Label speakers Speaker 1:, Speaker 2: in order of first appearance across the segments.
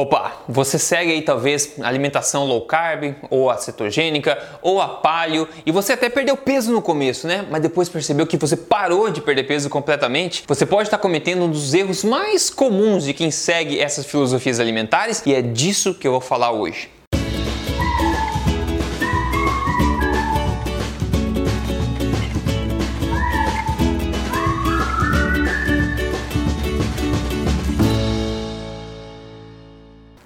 Speaker 1: Opa, você segue aí talvez alimentação low carb, ou a cetogênica, ou a paleo, e você até perdeu peso no começo, né? Mas depois percebeu que você parou de perder peso completamente. Você pode estar cometendo um dos erros mais comuns de quem segue essas filosofias alimentares, e é disso que eu vou falar hoje.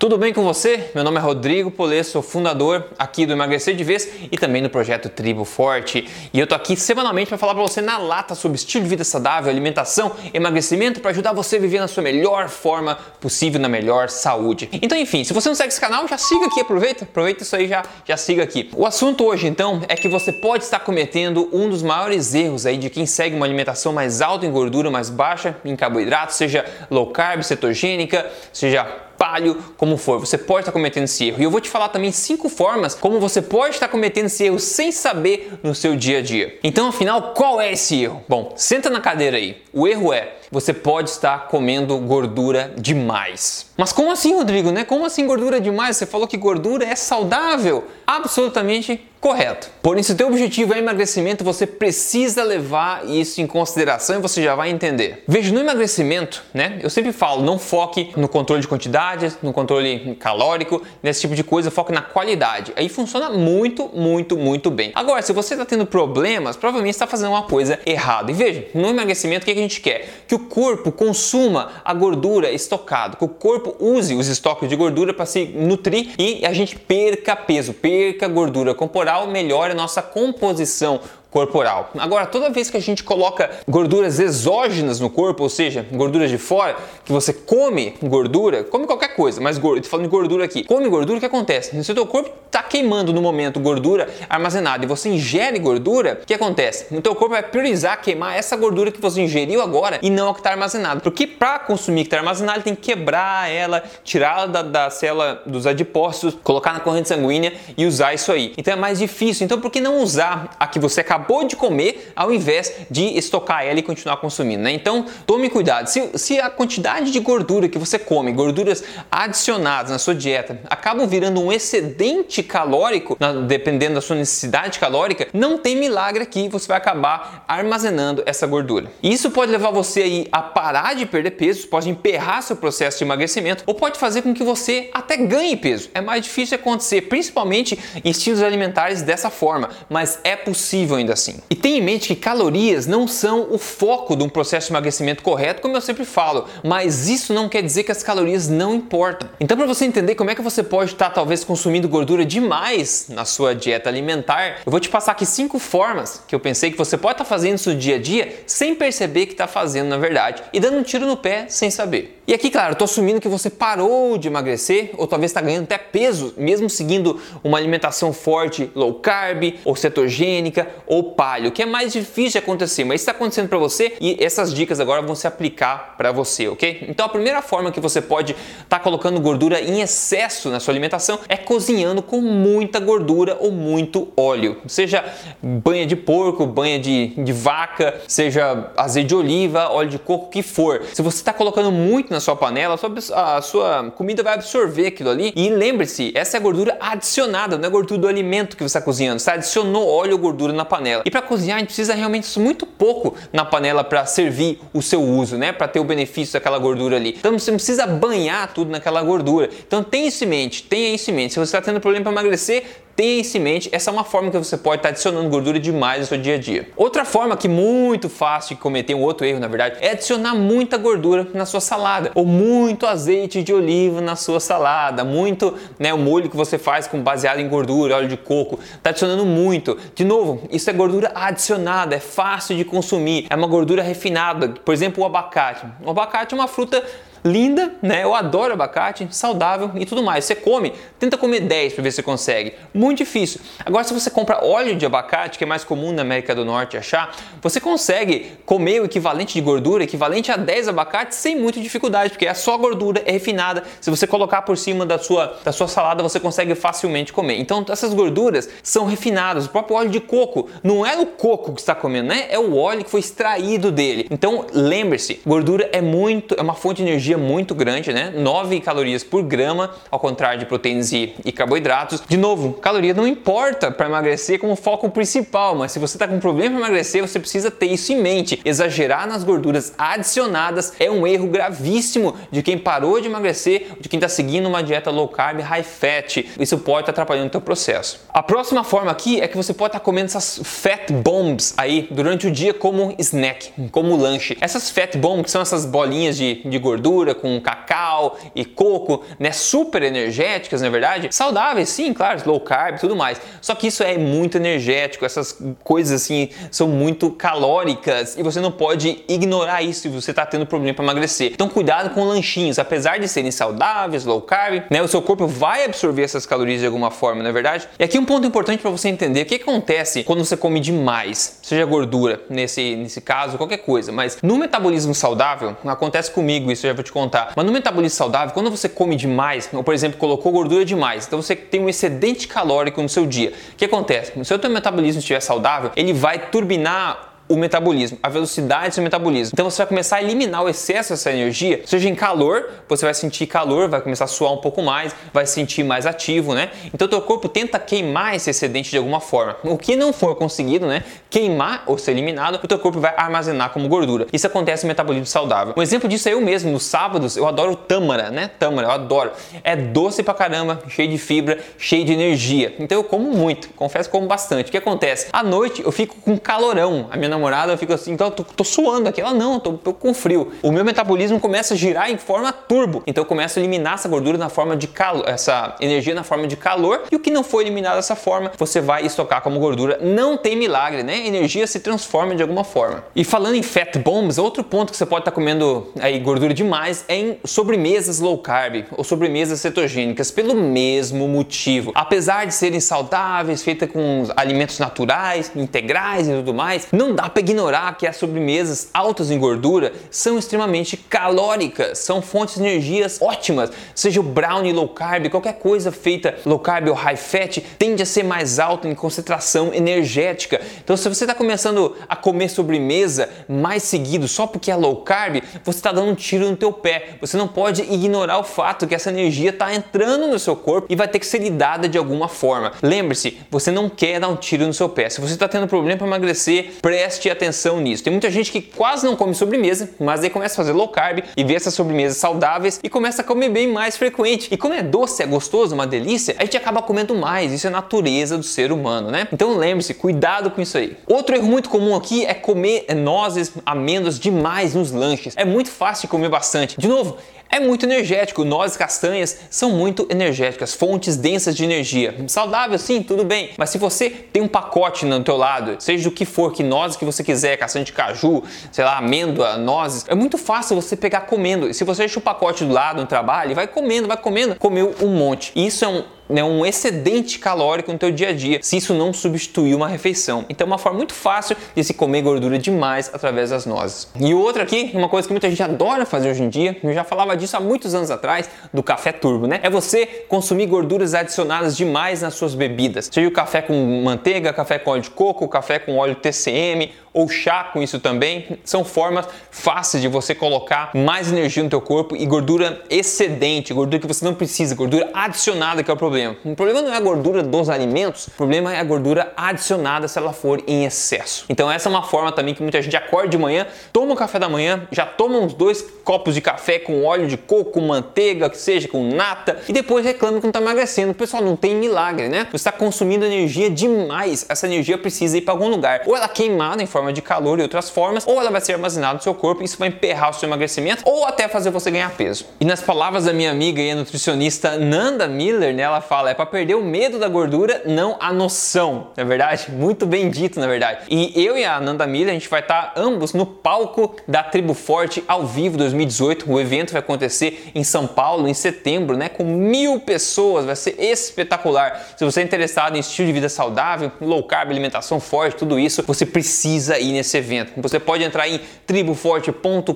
Speaker 1: Tudo bem com você? Meu nome é Rodrigo Polê, sou fundador aqui do Emagrecer de Vez e também do projeto Tribo Forte. E eu tô aqui semanalmente para falar para você na lata sobre estilo de vida saudável, alimentação, emagrecimento para ajudar você a viver na sua melhor forma possível, na melhor saúde. Então, enfim, se você não segue esse canal, já siga aqui, aproveita, aproveita isso aí já, já siga aqui. O assunto hoje, então, é que você pode estar cometendo um dos maiores erros aí de quem segue uma alimentação mais alta em gordura, mais baixa em carboidratos, seja low carb, cetogênica, seja palho, como for. Você pode estar cometendo esse erro. E eu vou te falar também cinco formas como você pode estar cometendo esse erro sem saber no seu dia a dia. Então, afinal, qual é esse erro? Bom, senta na cadeira aí. O erro é você pode estar comendo gordura demais. Mas como assim, Rodrigo? Né? Como assim gordura demais? Você falou que gordura é saudável. Absolutamente correto. Porém, se o teu objetivo é emagrecimento, você precisa levar isso em consideração e você já vai entender. Veja, no emagrecimento, né? Eu sempre falo, não foque no controle de quantidades, no controle calórico, nesse tipo de coisa, foque na qualidade. Aí funciona muito, muito, muito bem. Agora, se você está tendo problemas, provavelmente está fazendo uma coisa errada. E veja, no emagrecimento, o que a gente quer? Que o corpo consuma a gordura estocada, que o corpo use os estoques de gordura para se nutrir e a gente perca peso, perca gordura corporal melhora a nossa composição corporal. Agora, toda vez que a gente coloca gorduras exógenas no corpo, ou seja, gorduras de fora, que você come gordura, come qualquer coisa, mas gordura, falando de gordura aqui. Come gordura, o que acontece? Se o teu corpo está queimando no momento gordura armazenada e você ingere gordura, o que acontece? O teu corpo vai priorizar queimar essa gordura que você ingeriu agora e não a que está armazenada. Porque para consumir que está armazenada, ele tem que quebrar ela, tirá-la da, da célula dos adipócitos, colocar na corrente sanguínea e usar isso aí. Então é mais difícil. Então por que não usar a que você acabou acabou de comer ao invés de estocar ela e continuar consumindo, né? Então tome cuidado. Se, se a quantidade de gordura que você come, gorduras adicionadas na sua dieta, acabam virando um excedente calórico, dependendo da sua necessidade calórica, não tem milagre aqui, você vai acabar armazenando essa gordura. Isso pode levar você aí a parar de perder peso, pode emperrar seu processo de emagrecimento ou pode fazer com que você até ganhe peso. É mais difícil acontecer, principalmente em estilos alimentares dessa forma, mas é possível ainda assim. E tenha em mente que calorias não são o foco de um processo de emagrecimento correto, como eu sempre falo, mas isso não quer dizer que as calorias não importam. Então, para você entender como é que você pode estar talvez consumindo gordura demais na sua dieta alimentar, eu vou te passar aqui cinco formas que eu pensei que você pode estar fazendo isso no dia a dia sem perceber que está fazendo na verdade e dando um tiro no pé sem saber. E aqui, claro, estou assumindo que você parou de emagrecer ou talvez está ganhando até peso, mesmo seguindo uma alimentação forte, low carb, ou cetogênica, ou paleo, que é mais difícil de acontecer, mas está acontecendo para você e essas dicas agora vão se aplicar para você, ok? Então a primeira forma que você pode estar tá colocando gordura em excesso na sua alimentação é cozinhando com muita gordura ou muito óleo, seja banha de porco, banha de, de vaca, seja azeite de oliva, óleo de coco, o que for. Se você está colocando muito na sua panela, a sua, comida vai absorver aquilo ali. E lembre-se, essa é gordura adicionada, não é gordura do alimento que você está cozinhando. Você adicionou óleo ou gordura na panela. E para cozinhar, a gente precisa realmente muito pouco na panela para servir o seu uso, né? Para ter o benefício daquela gordura ali. Então você não precisa banhar tudo naquela gordura. Então tenha isso em mente, tenha isso em mente. Se você está tendo problema para emagrecer, Tenha isso em mente, essa é uma forma que você pode estar adicionando gordura demais no seu dia a dia. Outra forma que muito fácil de cometer um outro erro, na verdade, é adicionar muita gordura na sua salada ou muito azeite de oliva na sua salada, muito, né, o molho que você faz com baseado em gordura, óleo de coco, tá adicionando muito. De novo, isso é gordura adicionada, é fácil de consumir, é uma gordura refinada. Por exemplo, o abacate. O abacate é uma fruta linda, né? Eu adoro abacate, saudável e tudo mais. Você come, tenta comer 10 para ver se consegue. Muito difícil. Agora, se você compra óleo de abacate, que é mais comum na América do Norte achar, você consegue comer o equivalente de gordura, equivalente a 10 abacates, sem muita dificuldade, porque é só gordura, é refinada. Se você colocar por cima da sua, da sua salada, você consegue facilmente comer. Então, essas gorduras são refinadas. O próprio óleo de coco não é o coco que está comendo, né? É o óleo que foi extraído dele. Então, lembre-se, gordura é muito, é uma fonte de energia dia muito grande, né? 9 calorias por grama, ao contrário de proteínas e, e carboidratos. De novo, caloria não importa para emagrecer como foco principal, mas se você está com problema para emagrecer, você precisa ter isso em mente. Exagerar nas gorduras adicionadas é um erro gravíssimo de quem parou de emagrecer, de quem está seguindo uma dieta low carb, high fat. Isso pode estar tá atrapalhando o teu processo. A próxima forma aqui é que você pode estar tá comendo essas fat bombs aí durante o dia como snack, como lanche. Essas fat bombs são essas bolinhas de, de gordura com cacau e coco, né? Super energéticas, na é verdade. Saudáveis, sim, claro, low carb e tudo mais. Só que isso é muito energético, essas coisas assim são muito calóricas e você não pode ignorar isso se você está tendo problema para emagrecer. Então cuidado com lanchinhos, apesar de serem saudáveis, low carb, né? O seu corpo vai absorver essas calorias de alguma forma, não é verdade? E aqui um ponto importante para você entender o que acontece quando você come demais, seja gordura, nesse, nesse caso, qualquer coisa, mas no metabolismo saudável, acontece comigo, isso eu já te contar, mas no metabolismo saudável, quando você come demais, ou por exemplo, colocou gordura demais, então você tem um excedente calórico no seu dia, o que acontece? Se o seu metabolismo estiver saudável, ele vai turbinar o metabolismo, a velocidade do metabolismo. Então você vai começar a eliminar o excesso dessa energia, seja em calor, você vai sentir calor, vai começar a suar um pouco mais, vai se sentir mais ativo, né? Então teu corpo tenta queimar esse excedente de alguma forma. O que não for conseguido, né, queimar ou ser eliminado, o teu corpo vai armazenar como gordura. Isso acontece no metabolismo saudável. Um exemplo disso é eu mesmo, nos sábados eu adoro tâmara, né? Tâmara, eu adoro. É doce pra caramba, cheio de fibra, cheio de energia. Então eu como muito, confesso que como bastante. O que acontece? À noite eu fico com calorão. A minha namorada fica assim, então eu tô, tô suando aqui. Ela não, eu tô, tô, com frio. O meu metabolismo começa a girar em forma turbo. Então eu começo a eliminar essa gordura na forma de calor, essa energia na forma de calor. E o que não foi eliminado dessa forma, você vai estocar como gordura. Não tem milagre, né? Energia se transforma de alguma forma. E falando em fat bombs, outro ponto que você pode estar tá comendo aí gordura demais é em sobremesas low carb ou sobremesas cetogênicas pelo mesmo motivo. Apesar de serem saudáveis, feitas com alimentos naturais, integrais e tudo mais, não dá dá para ignorar que as sobremesas altas em gordura são extremamente calóricas, são fontes de energias ótimas. Seja o brownie low carb, qualquer coisa feita low carb ou high fat tende a ser mais alta em concentração energética. Então, se você está começando a comer sobremesa mais seguido só porque é low carb, você está dando um tiro no teu pé. Você não pode ignorar o fato que essa energia está entrando no seu corpo e vai ter que ser lidada de alguma forma. Lembre-se, você não quer dar um tiro no seu pé. Se você está tendo problema para emagrecer, preste preste atenção nisso. Tem muita gente que quase não come sobremesa, mas aí começa a fazer low carb e vê essas sobremesas saudáveis e começa a comer bem mais frequente. E como é doce, é gostoso, uma delícia, a gente acaba comendo mais. Isso é natureza do ser humano, né? Então lembre-se, cuidado com isso aí. Outro erro muito comum aqui é comer nozes, amêndoas demais nos lanches. É muito fácil comer bastante. De novo, é muito energético. Nozes castanhas são muito energéticas, fontes densas de energia. Saudável, sim, tudo bem. Mas se você tem um pacote no teu lado, seja do que for, que nozes que você quiser, castanha de caju, sei lá, amêndoa, nozes, é muito fácil você pegar comendo. E se você deixa o pacote do lado no trabalho, vai comendo, vai comendo, comeu um monte. Isso é um né, um excedente calórico no teu dia a dia, se isso não substituir uma refeição. Então é uma forma muito fácil de se comer gordura demais através das nozes. E outra aqui, uma coisa que muita gente adora fazer hoje em dia, eu já falava disso há muitos anos atrás, do café turbo, né? É você consumir gorduras adicionadas demais nas suas bebidas. Seja o café com manteiga, café com óleo de coco, café com óleo TCM, ou chá com isso também, são formas fáceis de você colocar mais energia no teu corpo e gordura excedente, gordura que você não precisa, gordura adicionada que é o problema. O problema não é a gordura dos alimentos, o problema é a gordura adicionada se ela for em excesso. Então essa é uma forma também que muita gente acorda de manhã, toma o café da manhã, já toma uns dois copos de café com óleo de coco, manteiga, que seja com nata, e depois reclama que não está emagrecendo. Pessoal, não tem milagre, né? Você está consumindo energia demais. Essa energia precisa ir para algum lugar. Ou ela é queimada em forma forma de calor e outras formas, ou ela vai ser armazenada no seu corpo e isso vai emperrar o seu emagrecimento ou até fazer você ganhar peso. E nas palavras da minha amiga e nutricionista Nanda Miller, né, ela fala: é para perder o medo da gordura, não a noção. Na é verdade, muito bem dito, na verdade. E eu e a Nanda Miller, a gente vai estar ambos no palco da Tribo Forte ao vivo 2018. O evento vai acontecer em São Paulo em setembro, né, com mil pessoas. Vai ser espetacular. Se você é interessado em estilo de vida saudável, low carb, alimentação forte, tudo isso, você precisa ir nesse evento. Você pode entrar em triboforte.com.br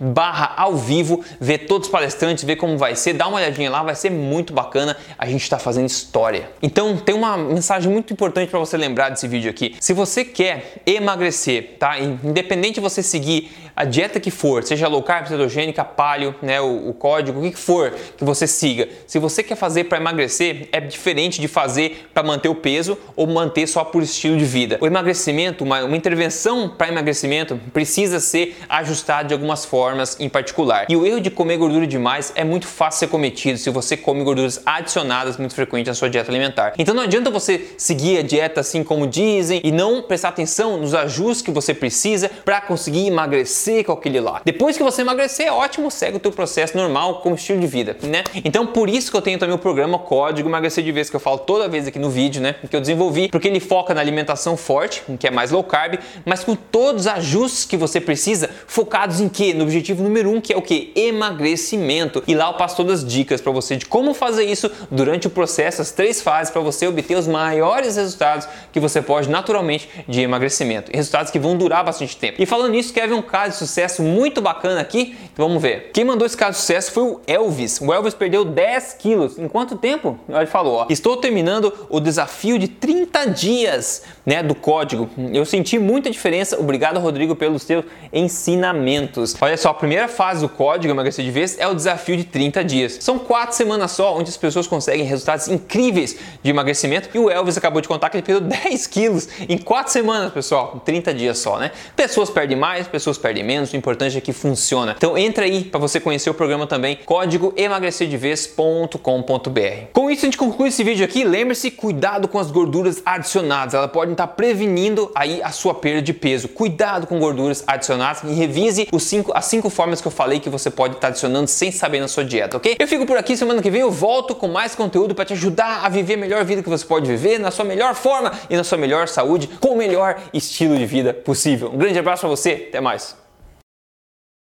Speaker 1: barra ao vivo, ver todos os palestrantes, ver como vai ser, dá uma olhadinha lá, vai ser muito bacana. A gente está fazendo história. Então tem uma mensagem muito importante para você lembrar desse vídeo aqui. Se você quer emagrecer, tá? Independente de você seguir a dieta que for, seja low carb, cetogênica, paleo, né, o, o código, o que for que você siga, se você quer fazer para emagrecer, é diferente de fazer para manter o peso ou manter só por estilo de vida. O emagrecimento, uma, uma intervenção para emagrecimento precisa ser ajustada de algumas formas em particular. E o erro de comer gordura demais é muito fácil ser cometido se você come gorduras adicionadas muito frequente na sua dieta alimentar. Então não adianta você seguir a dieta assim como dizem e não prestar atenção nos ajustes que você precisa para conseguir emagrecer com aquele lá. Depois que você emagrecer, ótimo, segue o teu processo normal como estilo de vida, né? Então por isso que eu tenho também o programa Código Emagrecer de Vez que eu falo toda vez aqui no vídeo, né? Que eu desenvolvi, porque ele foca na alimentação forte, que é mais low carb, mas com todos os ajustes que você precisa, focados em quê? No objetivo número um, que é o que? Emagrecimento. E lá eu passo todas as dicas para você de como fazer isso durante o processo, as três fases para você obter os maiores resultados que você pode naturalmente de emagrecimento. Resultados que vão durar bastante tempo. E falando nisso, ver um caso de sucesso muito bacana aqui? Então vamos ver. Quem mandou esse caso de sucesso foi o Elvis. O Elvis perdeu 10 quilos. Em quanto tempo? Ele falou, ó, estou terminando o desafio de 30 dias né, do código. Eu senti muita diferença. Obrigado, Rodrigo, pelos seus ensinamentos. Olha só, a primeira fase do código emagrecer de vez é o desafio de 30 dias. São quatro semanas só onde as pessoas conseguem resultados incríveis de emagrecimento. E o Elvis acabou de contar que ele perdeu 10 quilos em quatro semanas, pessoal. 30 dias só, né? Pessoas perdem mais, pessoas perdem menos. O importante é que funciona. Então entra aí para você conhecer o programa também. Código emagrecerdevez.com.br. Com isso a gente conclui esse vídeo aqui. Lembre-se, cuidado com as gorduras adicionadas. Elas podem estar prevenindo aí a sua perda de peso. Cuidado com gorduras adicionadas e revise os cinco, as cinco formas que eu falei que você pode estar adicionando sem saber na sua dieta, ok? Eu fico por aqui, semana que vem eu volto com mais conteúdo para te ajudar a viver a melhor vida que você pode viver, na sua melhor forma e na sua melhor saúde, com o melhor estilo de vida possível. Um grande abraço para você, até mais!